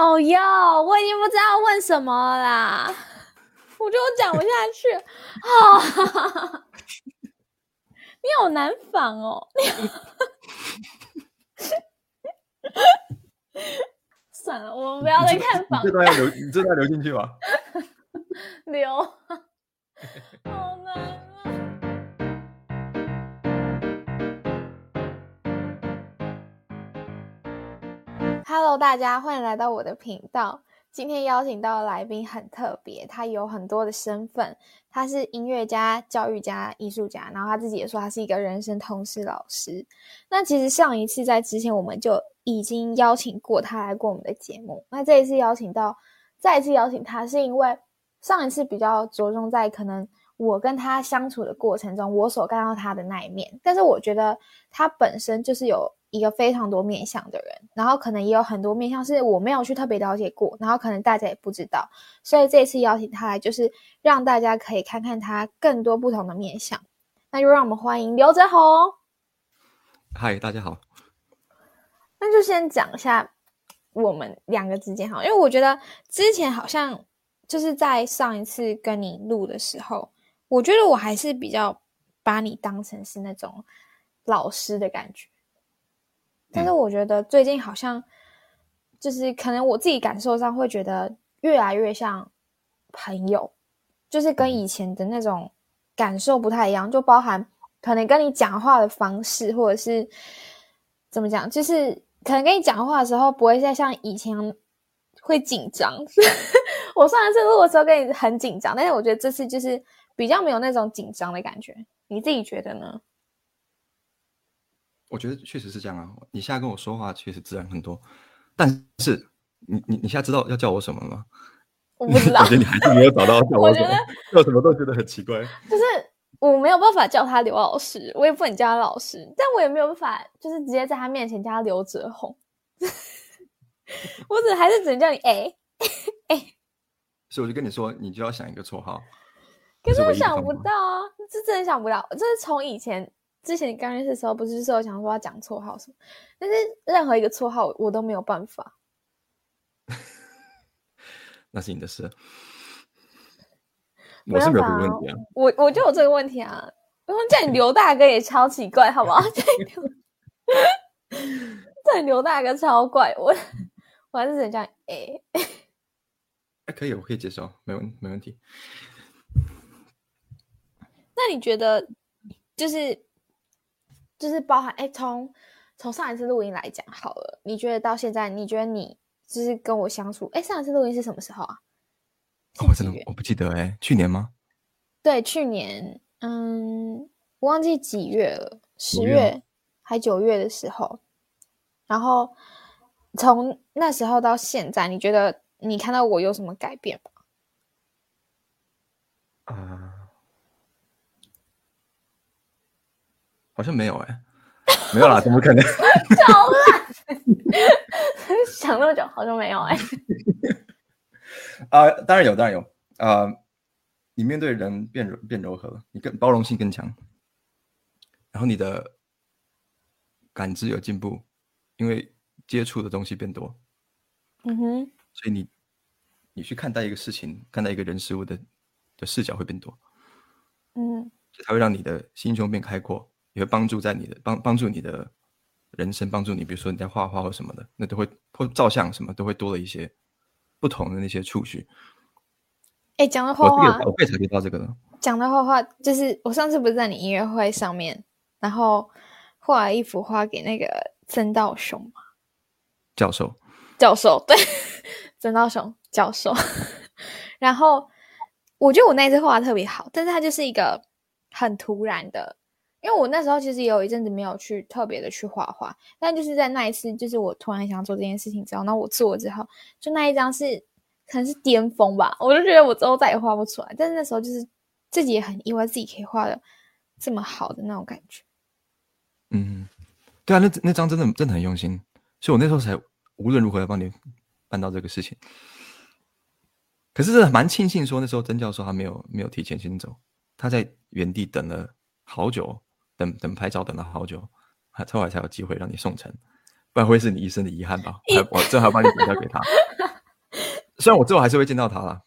哦哟，我已经不知道问什么啦，我觉得我讲不下去。哦，你好难仿哦。算了，我们不要再看仿。这段要留，你这段留进去吗。留。好难。Hello，大家欢迎来到我的频道。今天邀请到的来宾很特别，他有很多的身份，他是音乐家、教育家、艺术家，然后他自己也说他是一个人生通识老师。那其实上一次在之前我们就已经邀请过他来过我们的节目。那这一次邀请到，再一次邀请他，是因为上一次比较着重在可能我跟他相处的过程中，我所看到他的那一面。但是我觉得他本身就是有。一个非常多面相的人，然后可能也有很多面相是我没有去特别了解过，然后可能大家也不知道，所以这次邀请他来，就是让大家可以看看他更多不同的面相。那就让我们欢迎刘泽宏。嗨，大家好。那就先讲一下我们两个之间哈，因为我觉得之前好像就是在上一次跟你录的时候，我觉得我还是比较把你当成是那种老师的感觉。但是我觉得最近好像，就是可能我自己感受上会觉得越来越像朋友，就是跟以前的那种感受不太一样，就包含可能跟你讲话的方式，或者是怎么讲，就是可能跟你讲话的时候不会再像以前会紧张。我上一次录的时候跟你很紧张，但是我觉得这次就是比较没有那种紧张的感觉，你自己觉得呢？我觉得确实是这样啊！你现在跟我说话确实自然很多，但是你你你现在知道要叫我什么吗？我不知道。我觉得你还是没有找到叫我什么，叫什么都觉得很奇怪。就是我没有办法叫他刘老师，我也不能叫他老师，但我也没有办法，就是直接在他面前叫他刘哲宏。我只还是只能叫你哎哎。欸、所以我就跟你说，你就要想一个绰号。可是我想不到啊，这真的想不到，这是从以前。之前你刚认识的时候，不是说我想说要讲绰号什么，但是任何一个绰号我都没有办法。那是你的事，我是没有这个问题啊。我我就有这个问题啊。我说叫你刘大哥也超奇怪，好不好？叫你刘，叫你刘大哥超怪，我我还是只能叫你哎。哎，可以，我可以接受，没问没问题。那你觉得就是？就是包含哎，从从上一次录音来讲好了，你觉得到现在，你觉得你就是跟我相处，哎，上一次录音是什么时候啊？哦，我真的我不记得哎，去年吗？对，去年，嗯，我忘记几月了，十月还九月的时候。然后从那时候到现在，你觉得你看到我有什么改变吗？啊、uh。好像没有哎、欸，没有啦，怎么可能？超烂，想那么久，好像没有哎、欸。啊、呃，当然有，当然有啊、呃！你面对人变柔变柔和了，你更包容性更强，然后你的感知有进步，因为接触的东西变多。嗯哼，所以你你去看待一个事情，看待一个人事物的的视角会变多。嗯，它会让你的心胸变开阔。也会帮助在你的帮帮助你的人生，帮助你，比如说你在画画或什么的，那都会或照相什么都会多了一些不同的那些触须。哎，讲到画画，我可以察觉到这个了。讲到画画，就是我上次不是在你音乐会上面，然后画了一幅画给那个曾道雄吗？教授，教授，对，曾道雄教授。然后我觉得我那次画的特别好，但是它就是一个很突然的。因为我那时候其实也有一阵子没有去特别的去画画，但就是在那一次，就是我突然想做这件事情之后，那我做了之后，就那一张是可能是巅峰吧，我就觉得我之后再也画不出来。但是那时候就是自己也很意外，自己可以画的这么好的那种感觉。嗯，对啊，那那张真的真的很用心，所以我那时候才无论如何要帮你办到这个事情。可是蛮庆幸说那时候曾教授他没有没有提前先走，他在原地等了好久。等等拍照等了好久，还后来才有机会让你送成，不然会是你一生的遗憾吧？我正好帮你转交给他。虽然我最后还是会见到他啦。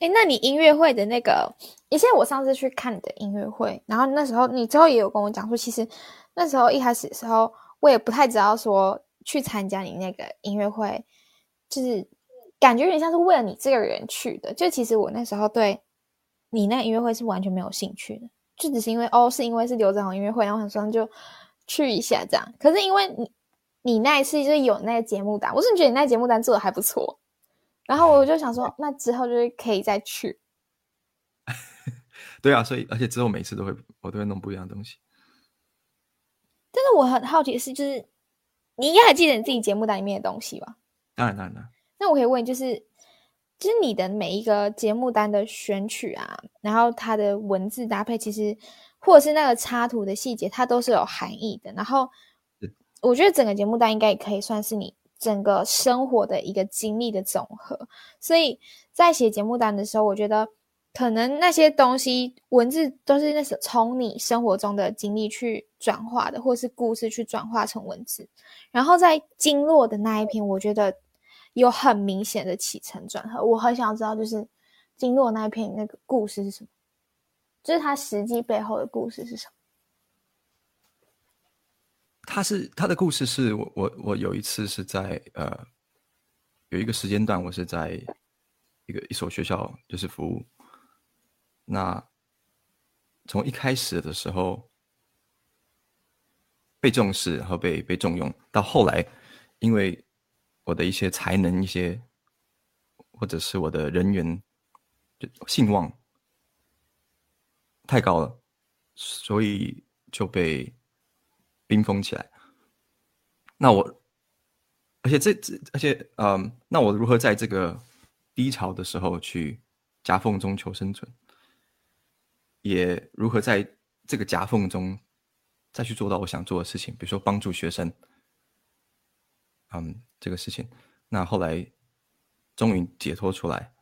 哎，那你音乐会的那个，以前我上次去看你的音乐会，然后那时候你之后也有跟我讲说，其实那时候一开始的时候，我也不太知道说去参加你那个音乐会，就是感觉有点像是为了你这个人去的。就其实我那时候对你那音乐会是完全没有兴趣的，就只是因为哦，是因为是刘泽宏音乐会，然后很说就去一下这样。可是因为你你那一次就是有那个节目单，我是觉得你那节目单做的还不错。然后我就想说，那之后就是可以再去。对啊，所以而且之后每次都会，我都会弄不一样的东西。但是我很好奇的是，就是你应该还记得你自己节目单里面的东西吧？当然，当然。那我可以问，就是就是你的每一个节目单的选取啊，然后它的文字搭配，其实或者是那个插图的细节，它都是有含义的。然后，我觉得整个节目单应该也可以算是你。整个生活的一个经历的总和，所以在写节目单的时候，我觉得可能那些东西文字都是那是从你生活中的经历去转化的，或是故事去转化成文字。然后在经络的那一篇，我觉得有很明显的起承转合。我很想知道，就是经络那一篇那个故事是什么，就是它实际背后的故事是什么。他是他的故事是我我我有一次是在呃有一个时间段我是在一个一所学校就是服务，那从一开始的时候被重视然后被被重用，到后来因为我的一些才能一些或者是我的人缘就信望太高了，所以就被。冰封起来。那我，而且这这，而且，嗯，那我如何在这个低潮的时候去夹缝中求生存？也如何在这个夹缝中再去做到我想做的事情？比如说帮助学生，嗯，这个事情。那后来终于解脱出来，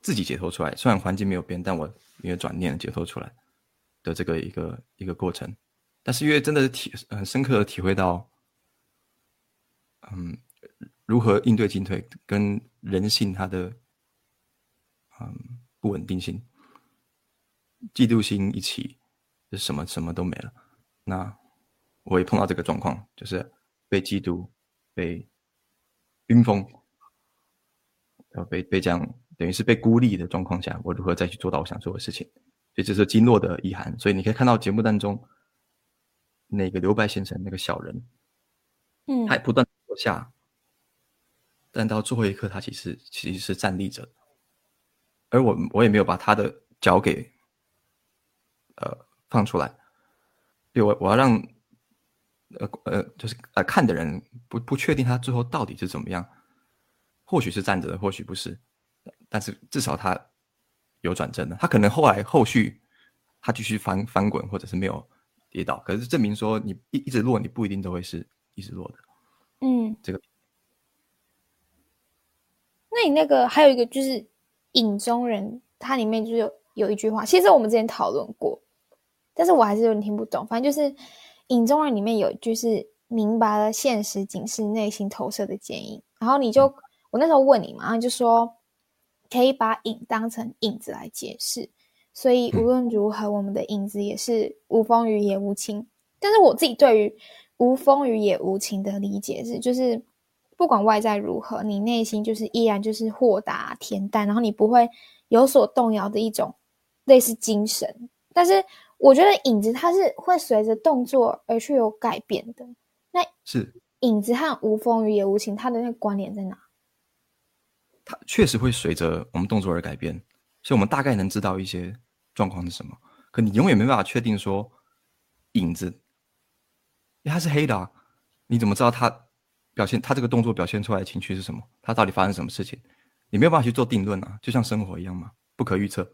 自己解脱出来。虽然环境没有变，但我因为转念解脱出来的这个一个一个过程。但是因为真的是体很深刻的体会到，嗯，如何应对进退跟人性它的，嗯，不稳定性，嫉妒心一起，就什么什么都没了。那我也碰到这个状况，就是被嫉妒，被冰封，然后被被这样等于是被孤立的状况下，我如何再去做到我想做的事情？所以这是经络的遗憾。所以你可以看到节目当中。那个刘白先生，那个小人，嗯，他不断坐下，但到最后一刻，他其实其实是站立着，而我我也没有把他的脚给，呃，放出来，对，我我要让，呃呃，就是呃看的人不不确定他最后到底是怎么样，或许是站着的，或许不是，但是至少他有转正的，他可能后来后续他继续翻翻滚，或者是没有。跌倒，可是证明说你一一直落，你不一定都会是一直落的。嗯，这个。那你那个还有一个就是影中人，它里面就是有有一句话，其实我们之前讨论过，但是我还是有点听不懂。反正就是影中人里面有一句是明白了现实仅是内心投射的剪影，然后你就、嗯、我那时候问你嘛，然后就说可以把影当成影子来解释。所以无论如何，我们的影子也是无风雨也无晴。但是我自己对于无风雨也无晴的理解是，就是不管外在如何，你内心就是依然就是豁达恬淡，然后你不会有所动摇的一种类似精神。但是我觉得影子它是会随着动作而去有改变的。那是影子和无风雨也无情，它的那个关联在哪？它确实会随着我们动作而改变，所以我们大概能知道一些。状况是什么？可你永远没办法确定说影子，因为它是黑的啊，你怎么知道它表现它这个动作表现出来的情绪是什么？它到底发生什么事情？你没有办法去做定论啊，就像生活一样嘛，不可预测。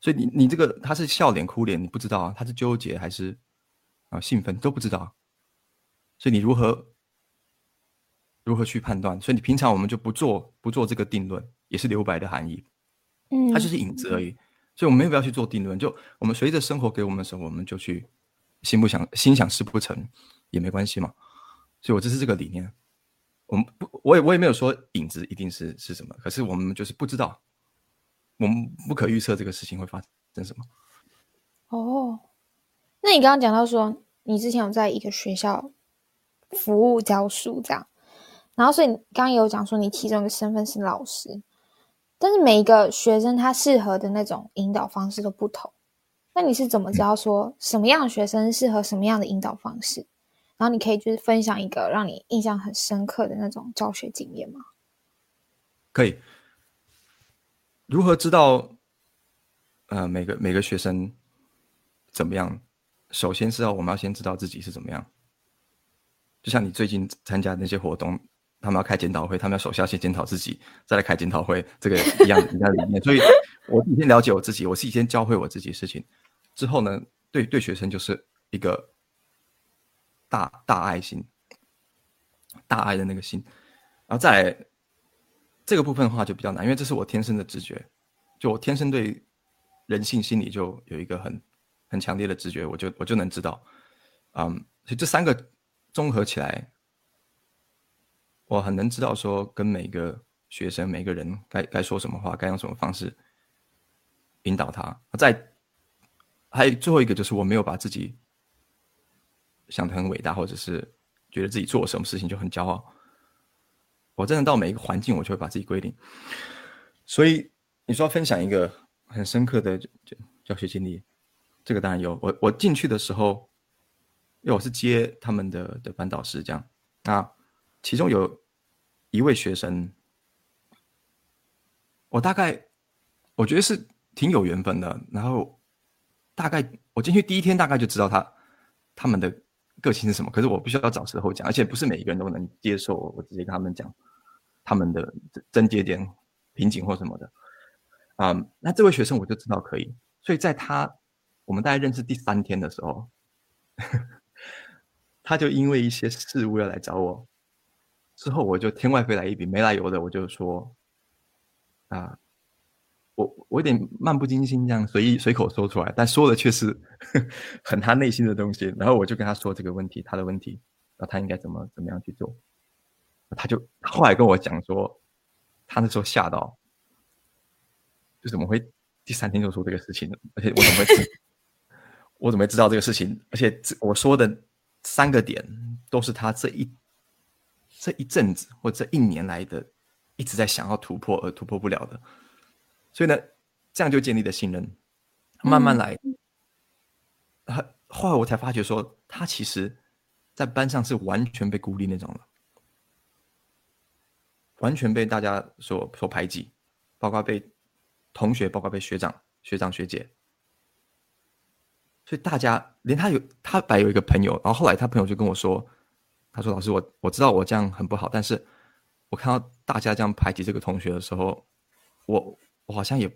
所以你你这个他是笑脸哭脸，你不知道啊，他是纠结还是啊兴奋都不知道。所以你如何如何去判断？所以你平常我们就不做不做这个定论，也是留白的含义。嗯，它就是影子而已。所以，我们没有必要去做定论。就我们随着生活给我们的时候，我们就去心不想心想事不成，也没关系嘛。所以我这是这个理念。我们不，我也我也没有说影子一定是是什么，可是我们就是不知道，我们不可预测这个事情会发生什么。哦，那你刚刚讲到说，你之前有在一个学校服务教书这样，然后所以你刚刚有讲说你其中一个身份是老师，但是每一个学生他适合的那种引导方式都不同，那你是怎么知道说什么样的学生适合什么样的引导方式？嗯然后你可以就是分享一个让你印象很深刻的那种教学经验吗？可以。如何知道，呃，每个每个学生怎么样？首先是要我们要先知道自己是怎么样。就像你最近参加那些活动，他们要开检讨会，他们要首先先检讨自己，再来开检讨会，这个一样一样理念。所以，我自己先了解我自己，我自己先教会我自己事情，之后呢，对对学生就是一个。大大爱心，大爱的那个心，然后再来这个部分的话就比较难，因为这是我天生的直觉，就我天生对人性心理就有一个很很强烈的直觉，我就我就能知道，嗯，所以这三个综合起来，我很能知道说跟每个学生每个人该该说什么话，该用什么方式引导他。再还有最后一个就是我没有把自己。想得很伟大，或者是觉得自己做什么事情就很骄傲。我真的到每一个环境，我就会把自己归零。所以你说分享一个很深刻的教学经历，这个当然有。我我进去的时候，因为我是接他们的的班导师，这样。那其中有一位学生，我大概我觉得是挺有缘分的。然后大概我进去第一天，大概就知道他他们的。个性是什么？可是我必须要找时候讲，而且不是每一个人都能接受我直接跟他们讲他们的症结点、瓶颈或什么的。啊、嗯，那这位学生我就知道可以，所以在他我们大概认识第三天的时候，他就因为一些事物要来找我，之后我就天外飞来一笔没来由的，我就说啊。我我有点漫不经心这样随意随口说出来，但说的却是 很他内心的东西。然后我就跟他说这个问题，他的问题，那他应该怎么怎么样去做？他就后来跟我讲说，他那时候吓到，就怎么会第三天就说这个事情呢？而且我怎么会知 我怎么会知道这个事情？而且我说的三个点都是他这一这一阵子或这一年来的一直在想要突破而突破不了的。所以呢，这样就建立了信任，慢慢来。他、嗯、后来我才发觉说，他其实，在班上是完全被孤立那种了，完全被大家所所排挤，包括被同学，包括被学长、学长学姐。所以大家连他有他本来有一个朋友，然后后来他朋友就跟我说，他说：“老师，我我知道我这样很不好，但是我看到大家这样排挤这个同学的时候，我。”我好像也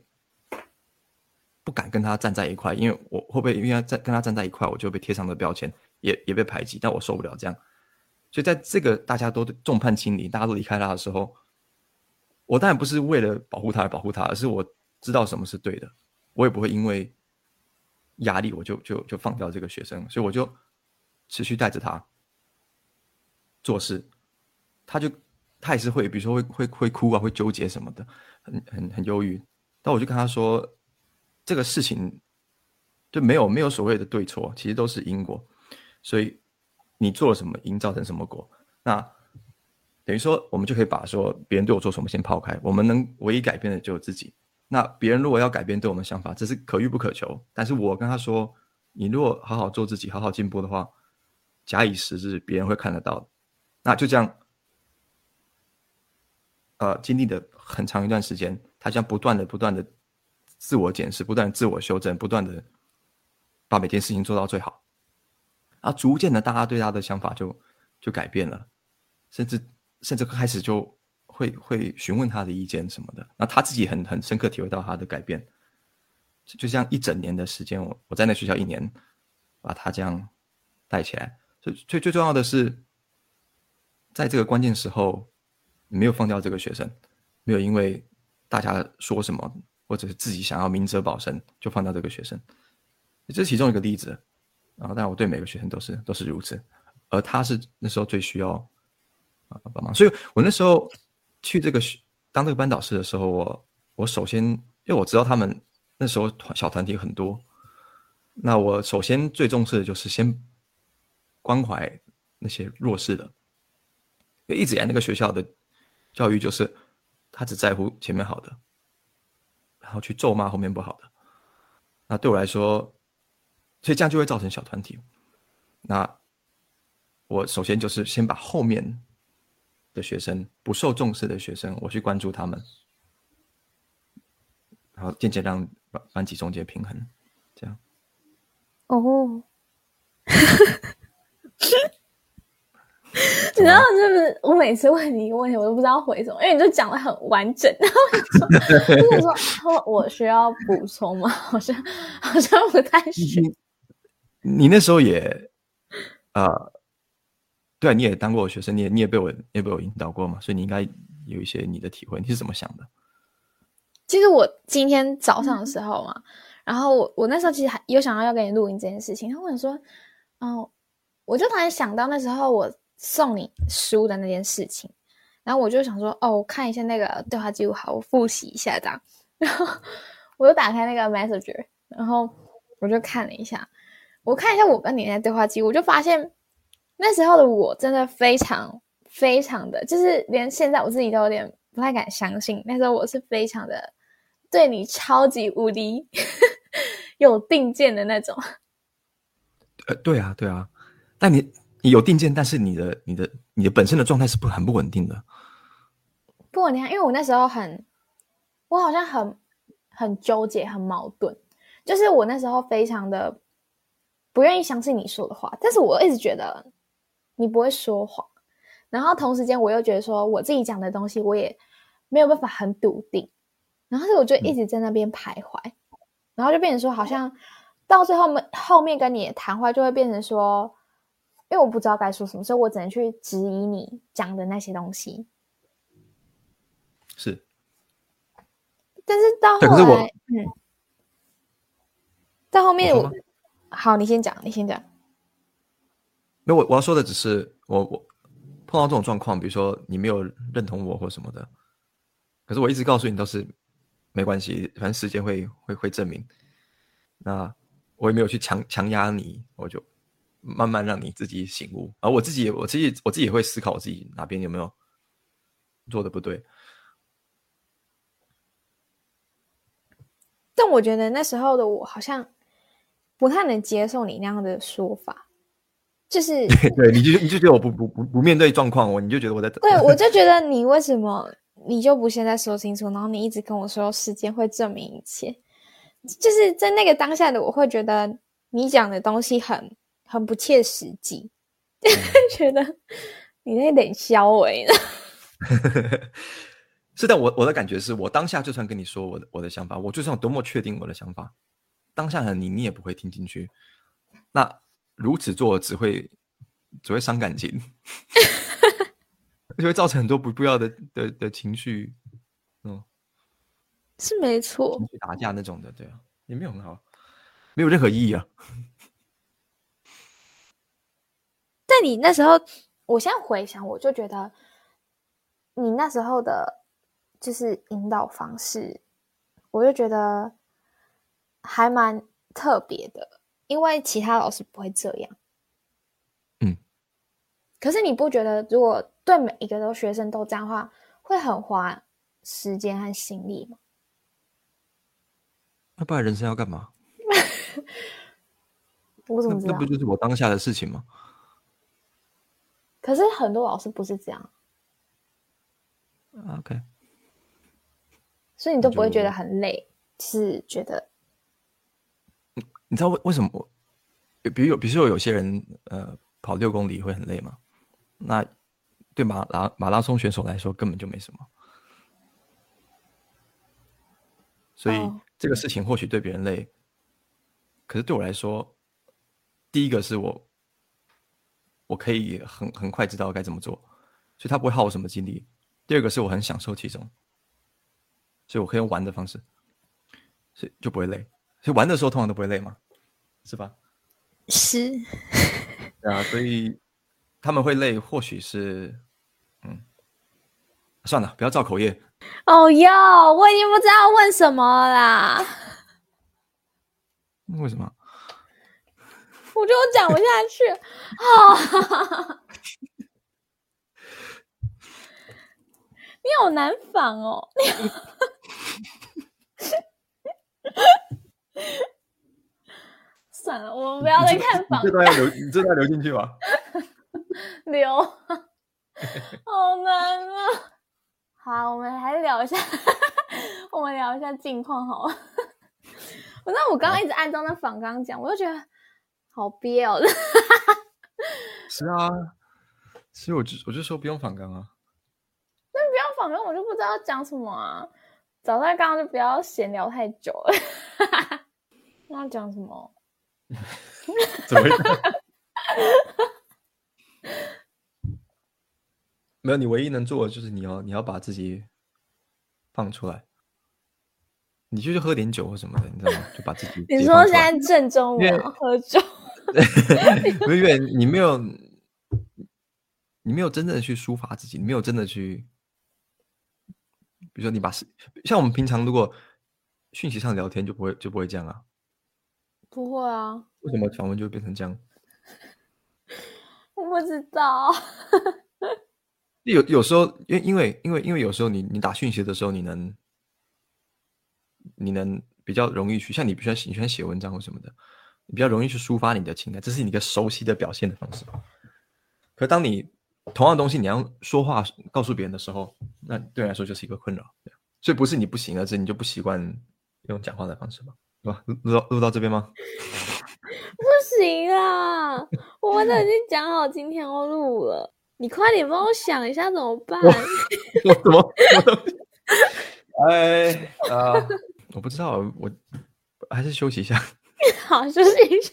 不敢跟他站在一块，因为我会不会因为在跟他站在一块，我就被贴上的标签，也也被排挤，但我受不了这样。所以在这个大家都众叛亲离，大家都离开他的时候，我当然不是为了保护他而保护他，而是我知道什么是对的，我也不会因为压力我就就就放掉这个学生，所以我就持续带着他做事，他就。他也是会，比如说会会会哭啊，会纠结什么的，很很很忧郁。但我就跟他说，这个事情就没有没有所谓的对错，其实都是因果。所以你做了什么，因造成什么果。那等于说，我们就可以把说别人对我做什么先抛开，我们能唯一改变的就自己。那别人如果要改变对我们的想法，这是可遇不可求。但是我跟他说，你如果好好做自己，好好进步的话，假以时日，别人会看得到的。那就这样。呃，经历的很长一段时间，他将不断的、不断的自我检视，不断自我修正，不断的把每件事情做到最好。啊，逐渐的，大家对他的想法就就改变了，甚至甚至开始就会会询问他的意见什么的。那他自己很很深刻体会到他的改变，就这样一整年的时间，我我在那学校一年，把他这样带起来。最最最重要的是，在这个关键时候。没有放掉这个学生，没有因为大家说什么，或者是自己想要明哲保身就放掉这个学生，这是其中一个例子。然后，当然我对每个学生都是都是如此，而他是那时候最需要啊帮忙。所以我那时候去这个当这个班导师的时候，我我首先因为我知道他们那时候团小团体很多，那我首先最重视的就是先关怀那些弱势的，因为一直以来那个学校的教育就是他只在乎前面好的，然后去咒骂后面不好的。那对我来说，所以这样就会造成小团体。那我首先就是先把后面的学生不受重视的学生，我去关注他们，然后渐渐让班班级中间平衡，这样。哦，你知道是不是？我每次问你一个问题，我都不知道回什么，因为你就讲的很完整，然后 说，就是说，我需要补充吗？好像好像不太需要。你那时候也，啊、呃，对啊，你也当过我学生，你也你也被我也被我引导过嘛，所以你应该有一些你的体会。你是怎么想的？其实我今天早上的时候嘛，嗯、然后我我那时候其实还有想要要跟你录音这件事情，然后我想说，哦，我就突然想到那时候我送你书的那件事情，然后我就想说，哦，我看一下那个对话记录，好，我复习一下这样，然后我就打开那个 Messenger，然后我就看了一下。我看一下我跟你的对话记录，我就发现那时候的我真的非常非常的，就是连现在我自己都有点不太敢相信。那时候我是非常的对你超级无敌 有定见的那种。呃，对啊，对啊。但你你有定见，但是你的你的你的本身的状态是不很不稳定的。不稳定，因为我那时候很，我好像很很纠结，很矛盾。就是我那时候非常的。不愿意相信你说的话，但是我一直觉得你不会说谎，然后同时间我又觉得说我自己讲的东西我也没有办法很笃定，然后我就一直在那边徘徊，然后就变成说好像到最后面后面跟你谈话就会变成说，因为我不知道该说什么，所以我只能去质疑你讲的那些东西。是，但是到后来，嗯，到后面我。好，你先讲，你先讲。那我我要说的只是，我我碰到这种状况，比如说你没有认同我或什么的，可是我一直告诉你都是没关系，反正时间会会会证明。那我也没有去强强压你，我就慢慢让你自己醒悟。而我自己，我自己我自己也会思考我自己哪边有没有做的不对。但我觉得那时候的我好像。不太能接受你那样的说法，就是 对，你就你就觉得我不不不不面对状况，我你就觉得我在对，我就觉得你为什么你就不现在说清楚，然后你一直跟我说时间会证明一切，就是在那个当下的我会觉得你讲的东西很很不切实际，嗯、觉得你那点消委呢？是的，我我的感觉是我当下就算跟你说我的我的想法，我就算有多么确定我的想法。当下的你，你也不会听进去。那如此做只会只会伤感情，就会造成很多不必要的的的情绪。嗯，是没错，情绪打架那种的，对啊，也没有很好，没有任何意义啊。但你那时候，我现在回想，我就觉得你那时候的，就是引导方式，我就觉得。还蛮特别的，因为其他老师不会这样。嗯，可是你不觉得，如果对每一个都学生都这样的话，会很花时间和心力吗？那不然人生要干嘛？我怎么知道？那不就是我当下的事情吗？可是很多老师不是这样。OK，所以你都不会觉得很累，是觉得。你知道为为什么我，比如有，比如说有些人，呃，跑六公里会很累吗？那对马拉马拉松选手来说根本就没什么。所以这个事情或许对别人累，可是对我来说，第一个是我，我可以很很快知道该怎么做，所以他不会耗我什么精力。第二个是我很享受其中，所以我可以用玩的方式，所以就不会累。所以玩的时候通常都不会累嘛，是吧？是。啊，所以他们会累，或许是，嗯，算了，不要造口业。哦哟，我已经不知道问什么了啦。为什么？我觉得我讲不下去。啊，你好难仿哦。算了，我们不要再看仿。这段要留，你这段留进去吧。留，好难啊。好，我们还是聊一下，我们聊一下近况好了。那我刚刚一直按照那仿纲讲，我就觉得好憋哦。是啊，所以我就我就说不用反纲啊。那不要反纲，我就不知道讲什么啊。早上刚刚就不要闲聊太久了。那要讲什么？怎么样？没有，你唯一能做的就是你要你要把自己放出来，你就去喝点酒或什么的，你知道吗？就把自己。你说现在正中午喝酒？不是因为你没有，你没有真正的去抒发自己，你没有真的去，比如说你把像我们平常如果讯息上聊天就不会就不会这样啊，不会啊？为什么访问就会变成这样？我不知道。有有时候，因为因为因为因为有时候你你打讯息的时候，你能你能比较容易去像你比较喜欢写文章或什么的，你比较容易去抒发你的情感，这是你一个熟悉的表现的方式。可当你同样的东西你要说话告诉别人的时候，那对你来说就是一个困扰。所以不是你不行，而是你就不习惯用讲话的方式吧？是吧？录到录到这边吗？不行啊！我们都已经讲好今天要录了。你快点帮我想一下怎么办？我，我怎么？哎啊！我不知道，我还是休息一下。你 好，休息一下。